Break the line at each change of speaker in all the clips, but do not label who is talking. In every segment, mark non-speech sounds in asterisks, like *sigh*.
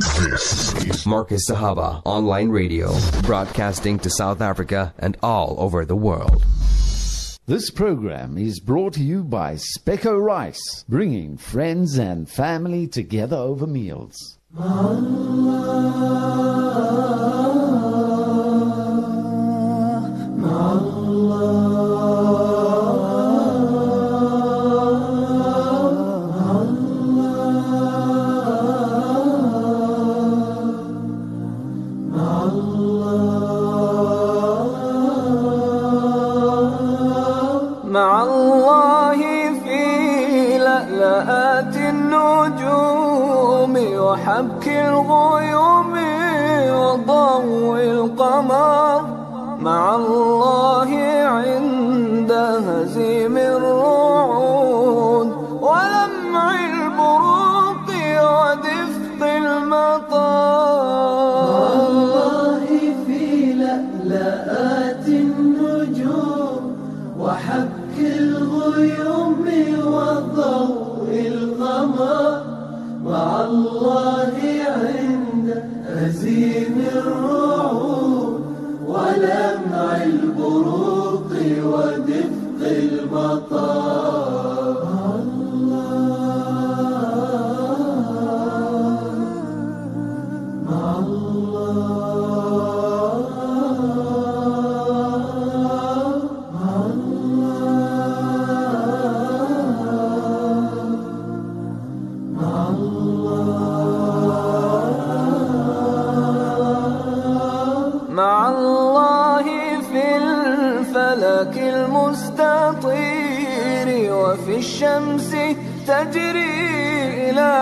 This is Markaz Sahaba Online Radio, broadcasting to South Africa and all over the world.
This program is brought to you by Spekko Rice, bringing friends and family together over meals.
الغيوم وضوء القمر مع الله عند هزيم الشمس تجري إلى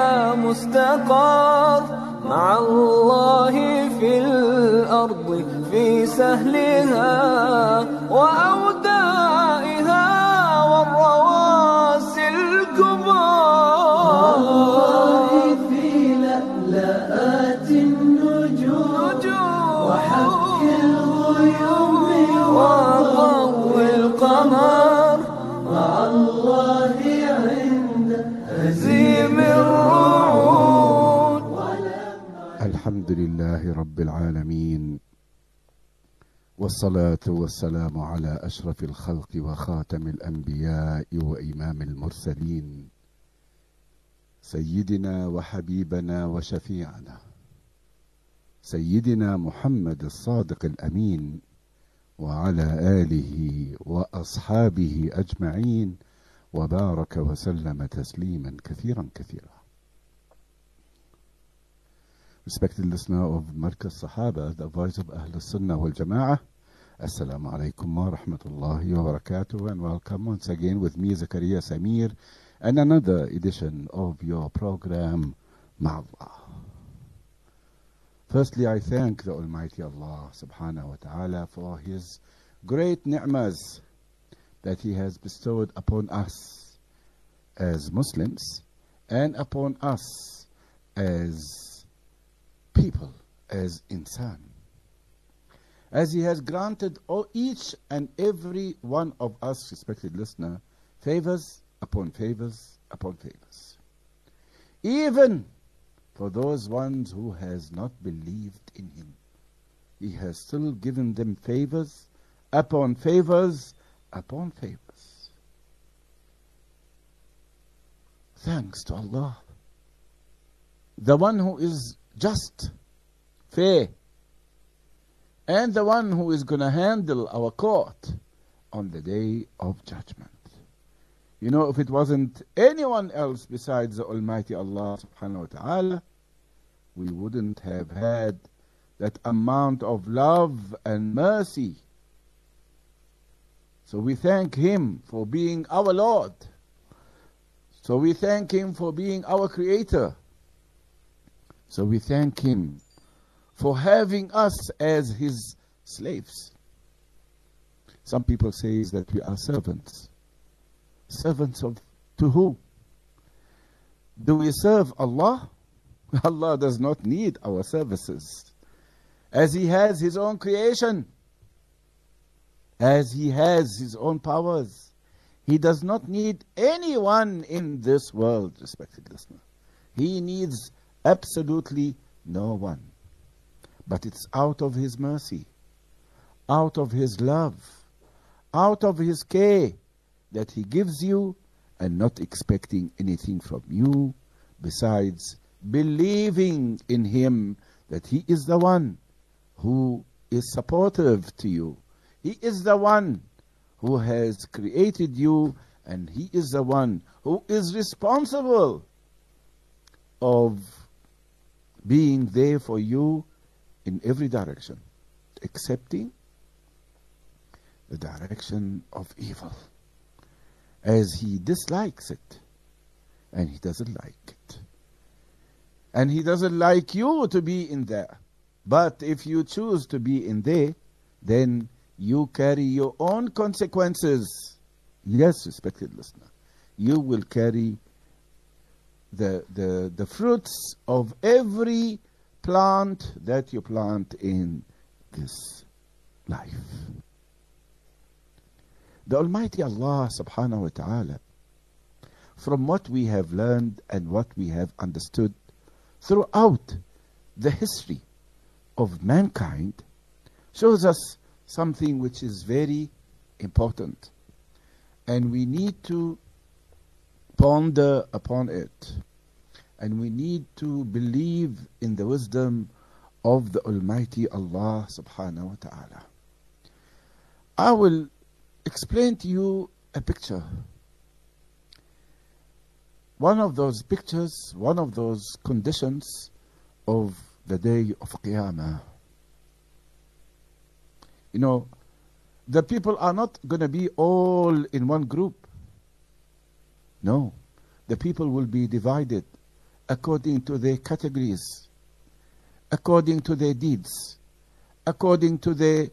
مستقر. مع الله في الأرض في سهلها وأودائها
الحمد لله رب العالمين والصلاة والسلام على أشرف الخلق وخاتم الأنبياء وإمام المرسلين سيدنا وحبيبنا وشفيعنا سيدنا محمد الصادق الأمين وعلى آله وأصحابه أجمعين وبارك وسلم تسليما كثيرا كثيرا. Respected listener of Markaz Sahaba, the voice of Ahl Sunnah wal Jama'ah, Assalamu alaikum wa rahmatullahi wa barakatuh, and welcome once again with me, Zakaria Samir, and another edition of your program, Ma'allah. Firstly, I thank the Almighty Allah subhanahu wa ta'ala for His great ni'mas that He has bestowed upon us as Muslims and upon us as people, as insan. As He has granted each and every one of us, respected listener, favors upon favors upon favors. Even for those ones who has not believed in Him, He has still given them favors upon favors upon favors. Thanks to Allah, the one who is just, fair, and the one who is going to handle our court on the day of judgment. You know, if it wasn't anyone else besides the Almighty Allah subhanahu wa ta'ala, we wouldn't have had that amount of love and mercy. So we thank Him for being our Lord. So we thank Him for being our Creator. So we thank Him for having us as His slaves. Some people say that we are servants. Servants of to who? Do we serve Allah? *laughs* Allah does not need our services. As He has His own creation, as He has His own powers, He does not need anyone in this world, respected listener. He needs absolutely No one. But it's out of His mercy, out of His love, out of His care that He gives you and not expecting anything from you besides believing in Him that He is the one who is supportive to you. He is the one who has created you and He is the one who is responsible of being there for you in every direction, excepting the direction of evil, as He dislikes it and He doesn't like it. And He doesn't like you to be in there. But if you choose to be in there, then you carry your own consequences. Yes, respected listener, you will carry the, the, the fruits of every plant that you plant in this life. The Almighty Allah subhanahu wa ta'ala, from what we have learned and what we have understood throughout the history of mankind, shows us something which is very important. And we need to ponder upon it. And we need to believe in the wisdom of the Almighty Allah subhanahu wa ta'ala. I will explain to you a picture. One of those pictures, one of those conditions of the day of Qiyamah. You know, the people are not going to be all in one group. No, the people will be divided according to their categories, according to their deeds, according to their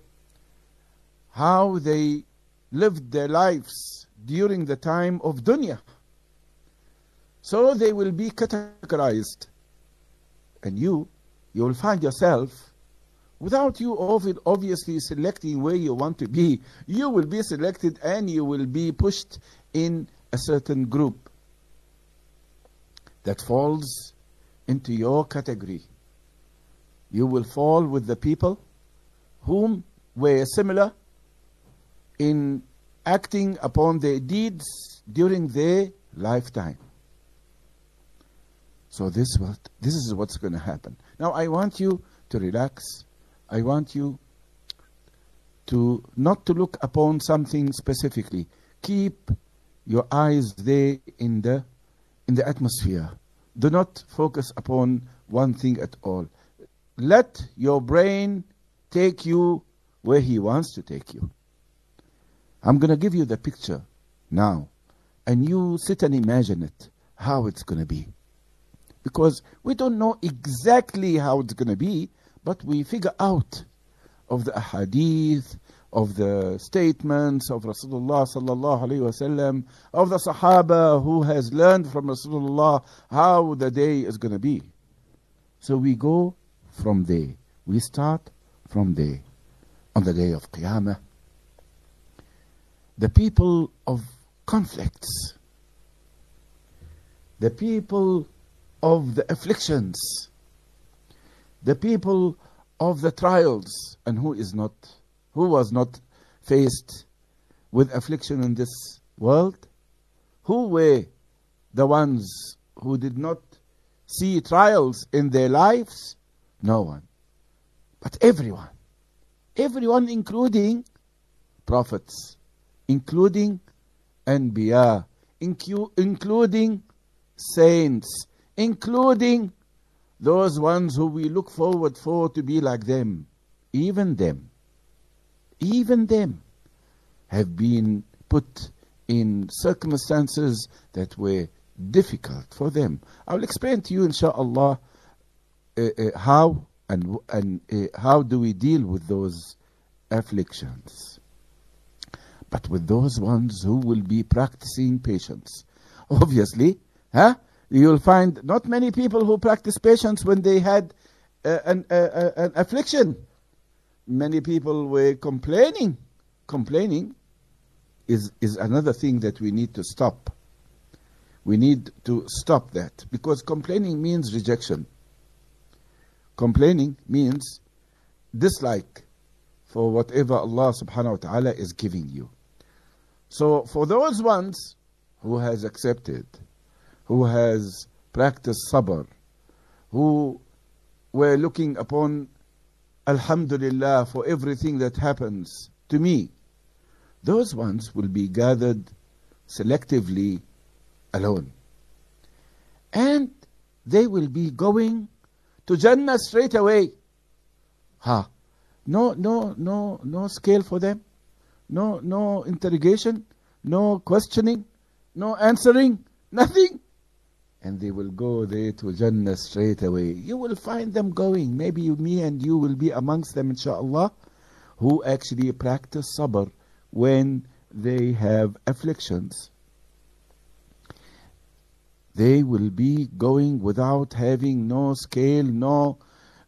how they lived their lives during the time of dunya. So they will be categorized. And you, you will find yourself, without you obviously selecting where you want to be, you will be selected and you will be pushed in a certain group that falls into your category. You will fall with the people whom were similar in acting upon their deeds during their lifetime. So this what this is what's going to happen. Now I want you to relax. I want you to not to look upon something specifically. Keep your eyes there in the in the atmosphere. Do not focus upon one thing at all. Let your brain take you where he wants to take you. I'm going to give you the picture now, and you sit and imagine it, how it's going to be. Because we don't know exactly how it's going to be, but we figure out of the ahadith, of the statements of Rasulullah sallallahu alaihi wasallam, of the Sahaba who has learned from Rasulullah how the day is going to be. So we go from there. We start from there on the day of Qiyamah the people of conflicts, the people of the afflictions, the people of the trials, and who is not, who was not faced with affliction in this world? Who were the ones who did not see trials in their lives? No one. But everyone. Everyone, including prophets including Anbiya, including saints, including those ones who we look forward for to be like them. Even them, even them have been put in circumstances that were difficult for them. I will explain to you, inshallah, uh, uh, how and, and uh, how do we deal with those afflictions but with those ones who will be practicing patience. *laughs* Obviously, huh? you'll find not many people who practice patience when they had uh, an, uh, uh, an affliction. Many people were complaining. Complaining is, is another thing that we need to stop. We need to stop that because complaining means rejection. Complaining means dislike for whatever Allah subhanahu wa ta'ala is giving you. So for those ones who has accepted, who has practiced sabr, who were looking upon Alhamdulillah for everything that happens to me, those ones will be gathered selectively alone. And they will be going to Jannah straight away. Ha. No, no, no, no scale for them. No, no interrogation. No questioning. No answering. Nothing. And they will go there to Jannah straight away. You will find them going. Maybe you, me and you will be amongst them, inshallah, who actually practice sabr when they have afflictions. They will be going without having no scale, no.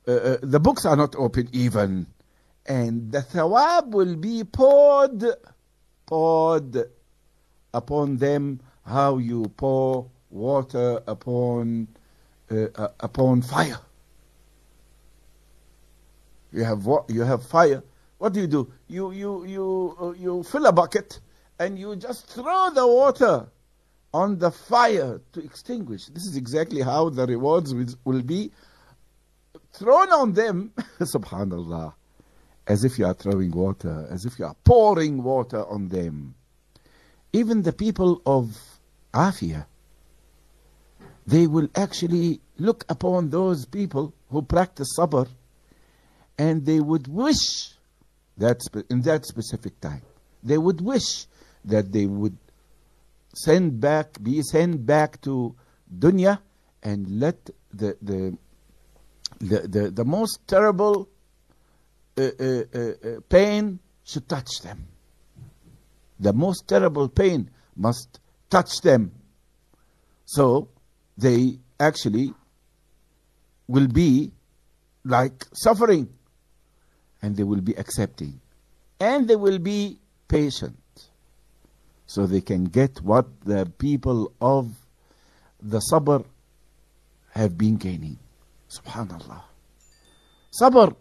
Uh, uh, the books are not open even. And the thawab will be poured, poured upon them how you pour water upon, uh, uh, upon fire. You have? You have fire. What do you do? You you you uh, you fill a bucket and you just throw the water on the fire to extinguish. This is exactly how the rewards will be thrown on them. *laughs* Subhanallah, as if you are throwing water, as if you are pouring water on them. Even the people of Afia, they will actually look upon those people who practice sabr and they would wish that in that specific time. They would wish that they would send back be sent back to dunya and let the the the, the, the most terrible uh, uh, uh, uh, pain should touch them. The most terrible pain must touch them. So they actually will be like suffering. And they will be accepting. And they will be patient. So they can get what the people of the sabr have been gaining. Subhanallah. Sabr.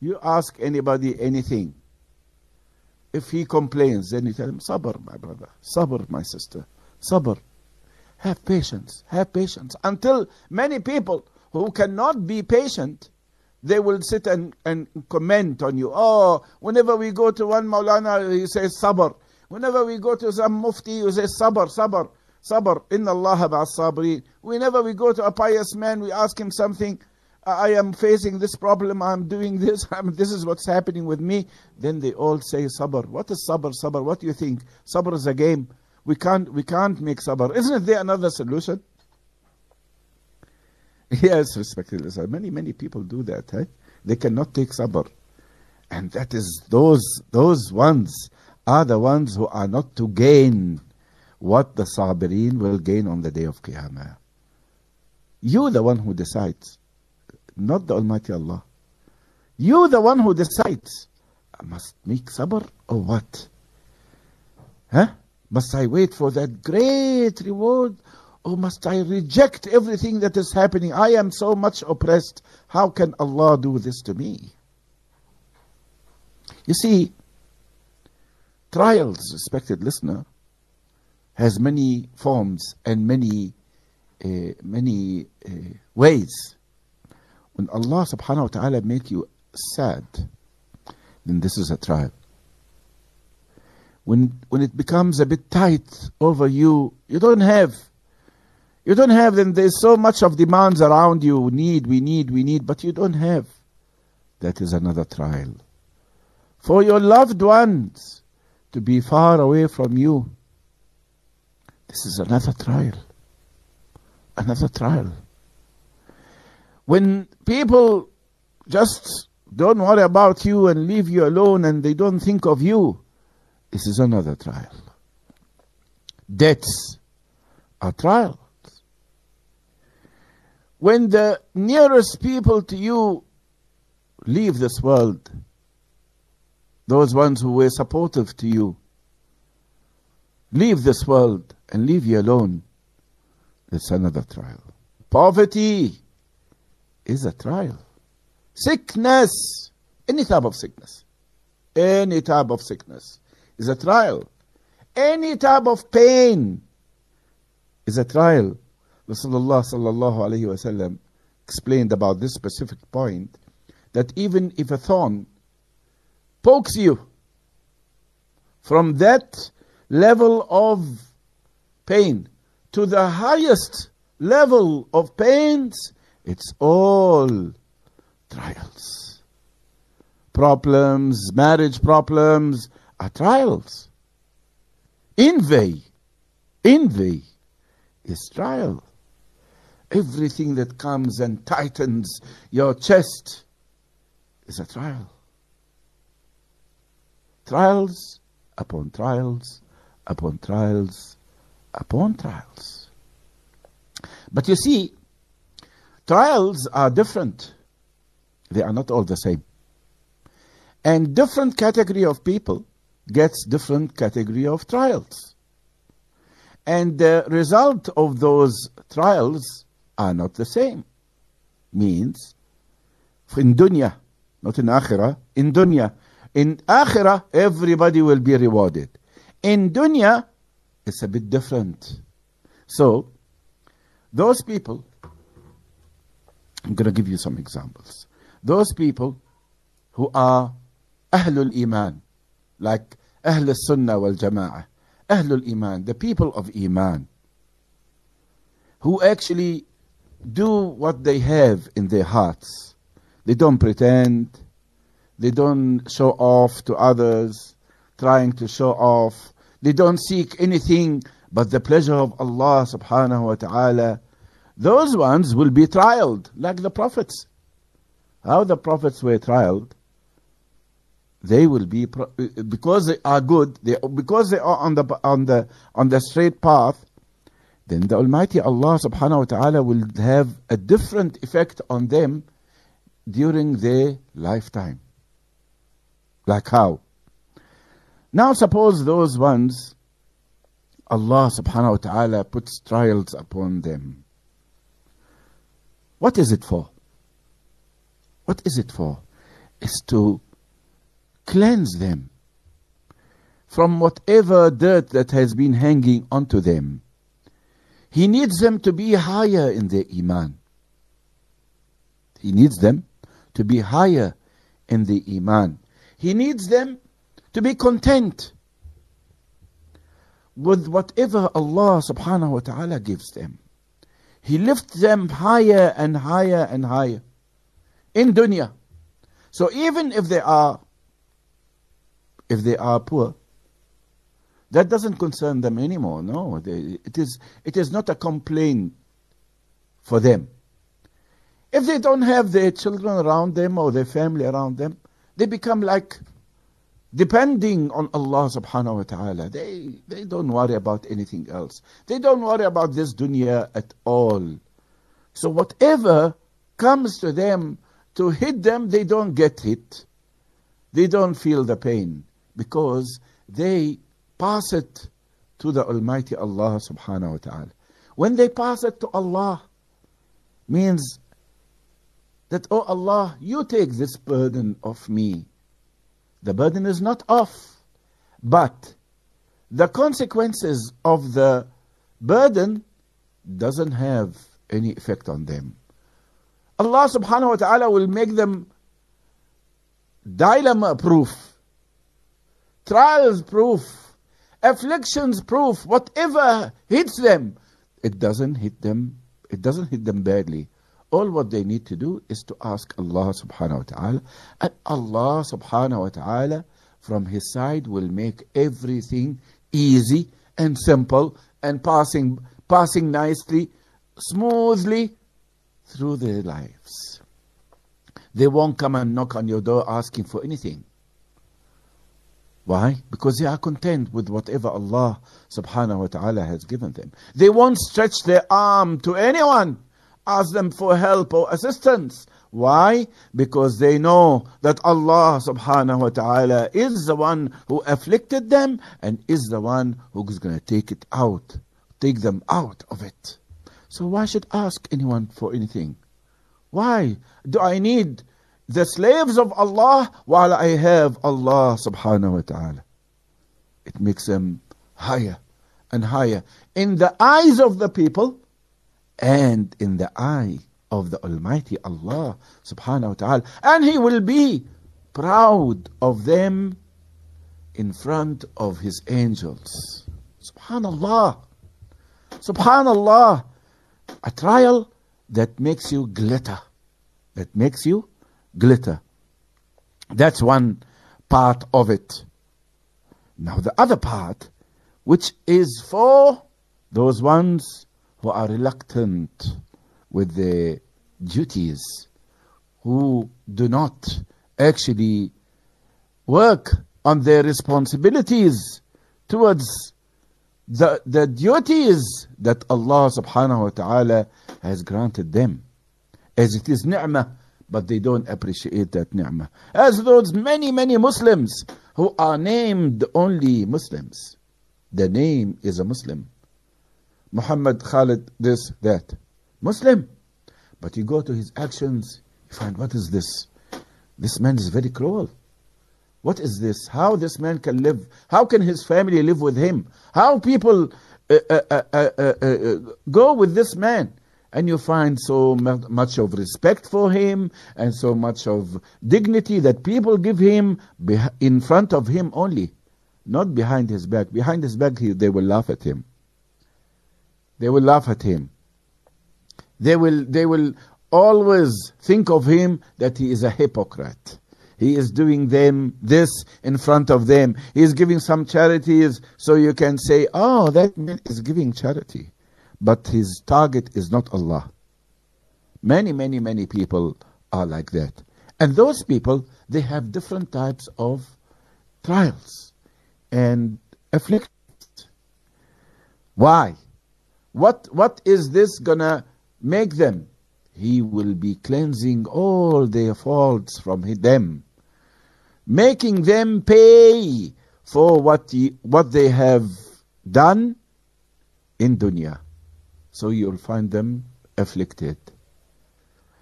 You ask anybody anything. If he complains then you tell him sabr my brother. Sabr my sister. Sabr have patience have patience until many people who cannot be patient they will sit and, and comment on you. Oh, whenever we go to one Maulana, he says sabr. Whenever we go to some mufti, he says sabr, sabr, sabr. Inna Allah ba'as sabrin. Whenever we go to a pious man, we ask him something. I am facing this problem, I'm doing this, *laughs* I'm, this is what's happening with me. Then they all say sabr. What is sabr, sabr? What do you think? Sabr is a game. We can't, we can't make sabr. Isn't there another solution? *laughs* Yes, respected listener. Many, many people do that. Eh? They cannot take sabr. And that is those those ones are the ones who are not to gain what the sabirin will gain on the day of Qiyamah. You the one who decides, not the Almighty Allah. You the one who decides. I must make sabr or what? Huh? Must I wait for that great reward or must I reject everything that is happening? I am so much oppressed. How can Allah do this to me? You see, trials, respected listener, has many forms and many, uh, many uh, ways. When Allah subhanahu wa ta'ala make you sad, then this is a trial. When, when it becomes a bit tight over you, you don't have you don't have them. There's so much of demands around you. We need, we need, we need, but you don't have. That is another trial. For your loved ones to be far away from you. This is another trial. Another trial. When people just don't worry about you and leave you alone and they don't think of you, this is another trial. Deaths are trials. when the nearest people to you leave this world, those ones who were supportive to you, leave this world and leave you alone, it's another trial. Poverty is a trial. Sickness, any type of sickness, any type of sickness is a trial. Any type of pain is a trial. Rasulullah sallallahu alayhi wasallam explained about this specific point that even if a thorn pokes you from that level of pain to the highest level of pains, it's all trials. Problems, marriage problems are trials. Envy, envy is trial. Everything that comes and tightens your chest is a trial. Trials upon trials upon trials upon trials. But you see, trials are different. They are not all the same. And different category of people gets different category of trials. And the result of those trials are not the same. Means, in dunya, not in akhirah, in dunya. In akhirah, everybody will be rewarded. In dunya, it's a bit different. So, those people, I'm going to give you some examples. Those people who are Ahlul Iman, like Ahlul Sunnah wal Jama'ah, Ahlul Iman, the people of Iman, who actually do what they have in their hearts. They don't pretend, they don't show off to others, trying to show off. They don't seek anything but the pleasure of Allah subhanahu wa ta'ala. Those ones will be trialed like the prophets. How the prophets were trialed, they will be uh, uh, because they are good, they, because they are on the on the on the straight path. Then the Almighty Allah subhanahu wa ta'ala will have a different effect on them during their lifetime. Like how? Now suppose those ones, Allah subhanahu wa ta'ala puts trials upon them. What is it for? What is it for? Is to cleanse them from whatever dirt that has been hanging onto them. He needs them to be higher in their iman. He needs them to be higher in the iman. He needs them to be content with whatever Allah subhanahu wa ta'ala gives them. He lifts them higher and higher and higher in dunya. So even if they are if they are poor, that doesn't concern them anymore. No, they, it is it is not a complaint for them. If they don't have their children around them or their family around them, they become like depending on Allah subhanahu wa ta'ala. They they don't worry about anything else. They don't worry about this dunya at all. So whatever comes to them to hit them, they don't get hit. They don't feel the pain because they pass it to the Almighty Allah subhanahu wa ta'ala. When they pass it to Allah, means that, oh Allah, you take this burden of me. The burden is not off, but the consequences of the burden doesn't have any effect on them. Allah subhanahu wa ta'ala will make them dilemma proof, trials proof, afflictions proof, whatever hits them, it doesn't hit them, it doesn't hit them badly. All what they need to do is to ask Allah subhanahu wa ta'ala, and Allah subhanahu wa ta'ala from His side will make everything easy and simple and passing passing nicely, smoothly through their lives. They won't come and knock on your door asking for anything. Why? Because they are content with whatever Allah subhanahu wa ta'ala has given them. They won't stretch their arm to anyone, ask them for help or assistance. Why? Because they know that Allah subhanahu wa ta'ala is the one who afflicted them and is the one who is going to take it out, take them out of it. So why should ask anyone for anything? Why do I need the slaves of Allah while I have Allah subhanahu wa ta'ala? It makes them higher and higher in the eyes of the people and in the eye of the Almighty Allah subhanahu wa ta'ala. And He will be proud of them in front of His angels. Subhanallah. Subhanallah. A trial that makes you glitter. That makes you glitter. That's one part of it. Now, the other part, which is for those ones who are reluctant with the duties, who do not actually work on their responsibilities towards the, the duties that Allah subhanahu wa ta'ala has granted them. As it is ni'mah, but they don't appreciate that ni'mah. As those many, many Muslims who are named only Muslims. The name is a Muslim. Muhammad Khalid, this, that. Muslim. But you go to his actions, you find, what is this? This man is very cruel. What is this? How this man can live? How can his family live with him? How people uh, uh, uh, uh, uh, uh, go with this man? And you find so much of respect for him and so much of dignity that people give him in front of him only, not behind his back. Behind his back, he, they will laugh at him. They will laugh at him. They will, they will always think of him that he is a hypocrite. He is doing them this in front of them. He is giving some charities so you can say, oh, that man is giving charity. But his target is not Allah. Many, many, many people are like that. And those people, they have different types of trials and afflictions. Why? What, what is this gonna make them? He will be cleansing all their faults from them, making them pay for what, he, what they have done in dunya. So you'll find them afflicted.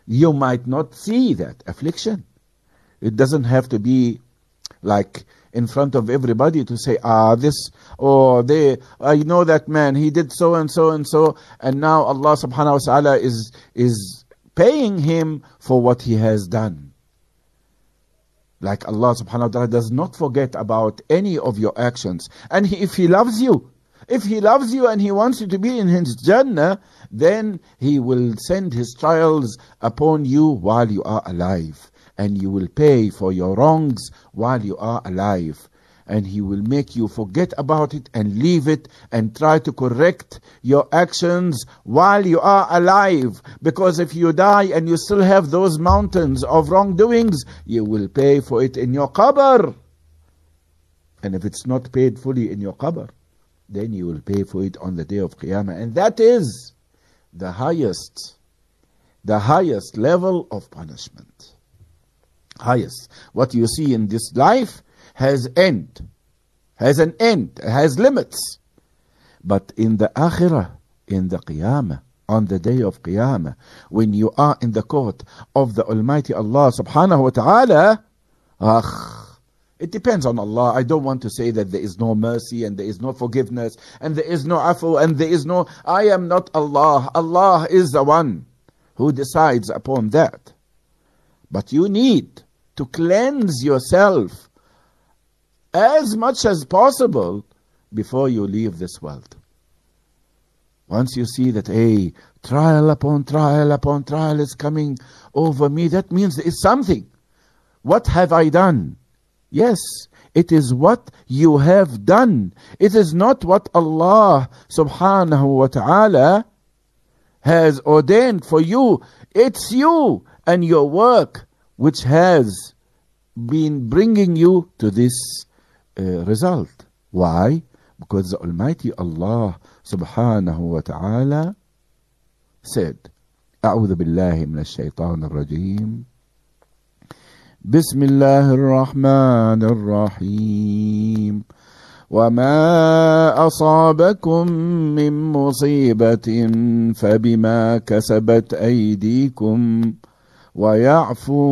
You might not see that affliction. It doesn't have to be like in front of everybody to say, ah, this, or they, I know that man, he did so and so and so, and now Allah subhanahu wa ta'ala is, is paying him for what he has done. Like Allah subhanahu wa ta'ala does not forget about any of your actions. And he, if he loves you, if he loves you and he wants you to be in his Jannah, then he will send his trials upon you while you are alive. And you will pay for your wrongs while you are alive. And he will make you forget about it and leave it and try to correct your actions while you are alive. Because if you die and you still have those mountains of wrongdoings, you will pay for it in your qabr. And if it's not paid fully in your qabr, then you will pay for it on the day of Qiyamah. And that is the highest, the highest level of punishment. Highest. What you see in this life has end, has an end, has limits. But in the Akhirah, in the Qiyamah, on the day of Qiyamah, when you are in the court of the Almighty Allah subhanahu wa ta'ala, akh, it depends on Allah. I don't want to say that there is no mercy and there is no forgiveness and there is no afu and there is no. I am not Allah. Allah is the one who decides upon that. But you need to cleanse yourself as much as possible before you leave this world. Once you see that, hey, trial upon trial upon trial is coming over me, that means there is something. What have I done? Yes, it is what you have done. It is not what Allah subhanahu wa ta'ala has ordained for you. It's you and your work which has been bringing you to this uh, result. Why? Because the Almighty Allah subhanahu wa ta'ala said, أعوذ بالله من الشيطان الرجيم بسم الله الرحمن الرحيم وما أصابكم من مصيبة فبما كسبت أيديكم ويعفو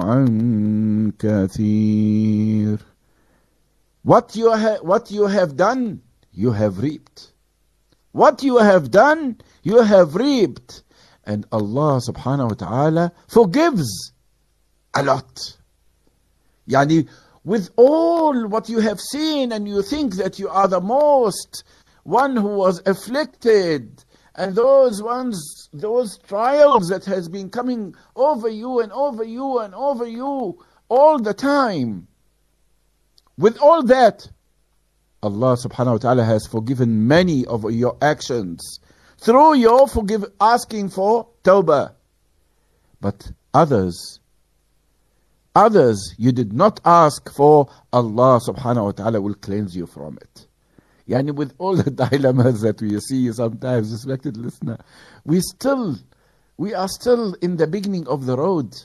عن كثير What you, ha- what you have done, you have reaped. What you have done, you have reaped. And Allah subhanahu wa ta'ala forgives a lot. Yani, with all what you have seen and you think that you are the most one who was afflicted and those ones those trials that has been coming over you and over you and over you all the time. With all that Allah subhanahu wa ta'ala has forgiven many of your actions. Through your forgive asking for tawbah. But others others you did not ask for Allah subhanahu wa ta'ala will cleanse you from it Yani with all the *laughs* dilemmas that we see sometimes, respected listener, we still, we are still in the beginning of the road.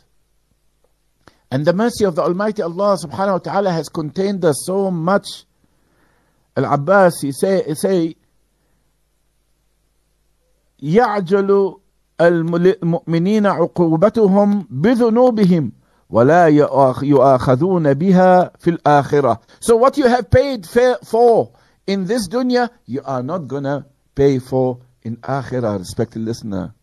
And the mercy of the Almighty Allah subhanahu wa ta'ala has contained us so much. Al-Abbas, he say, he say, يعجل المؤمنين عقوبتهم بذنوبهم ولا يؤاخذون بها في الآخرة. So what you have paid for in this dunya, you are not gonna pay for in akhirah, respected listener.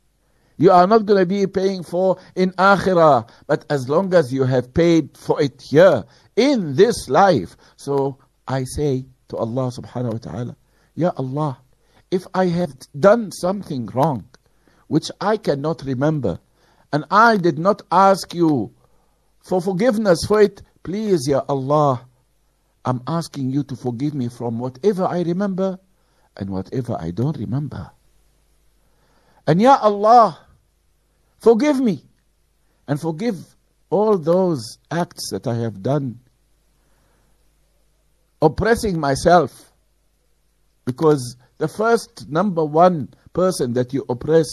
You are not gonna be paying for in akhirah, but as long as you have paid for it here, in this life. So I say to Allah subhanahu wa ta'ala, Ya Allah, if I have done something wrong, which I cannot remember, and I did not ask you for forgiveness for it, please, Ya Allah, I'm asking you to forgive me from whatever I remember and whatever I don't remember. And Ya Allah, forgive me and forgive all those acts that I have done, oppressing myself. Because the first number one person that you oppress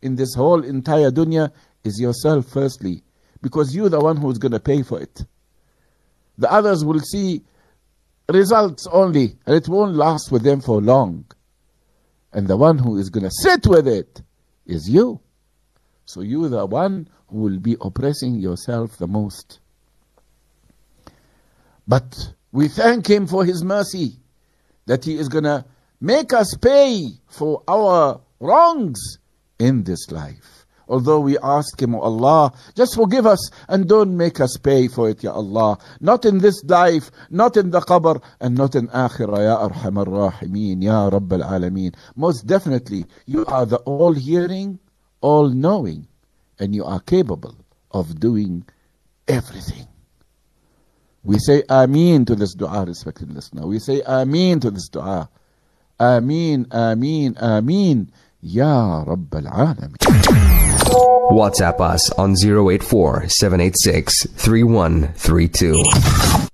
in this whole entire dunya is yourself, firstly, because you're the one who's going to pay for it. The others will see results only, and it won't last with them for long. And the one who is going to sit with it is you. So you're the one who will be oppressing yourself the most. But we thank Him for His mercy that He is going to make us pay for our wrongs in this life. Although we ask Him, oh Allah, just forgive us and don't make us pay for it, Ya Allah. Not in this life, not in the qabr, and not in akhirah, Ya Arham Rahimeen, Ya Rabb al Alameen. Most definitely, you are the all hearing, all knowing, and you are capable of doing everything. We say Ameen to this dua, respected listener. We say Ameen to this dua. Ameen, Ameen, Ameen. Ya Rabb al Alameen.
WhatsApp us on 084 786 3132.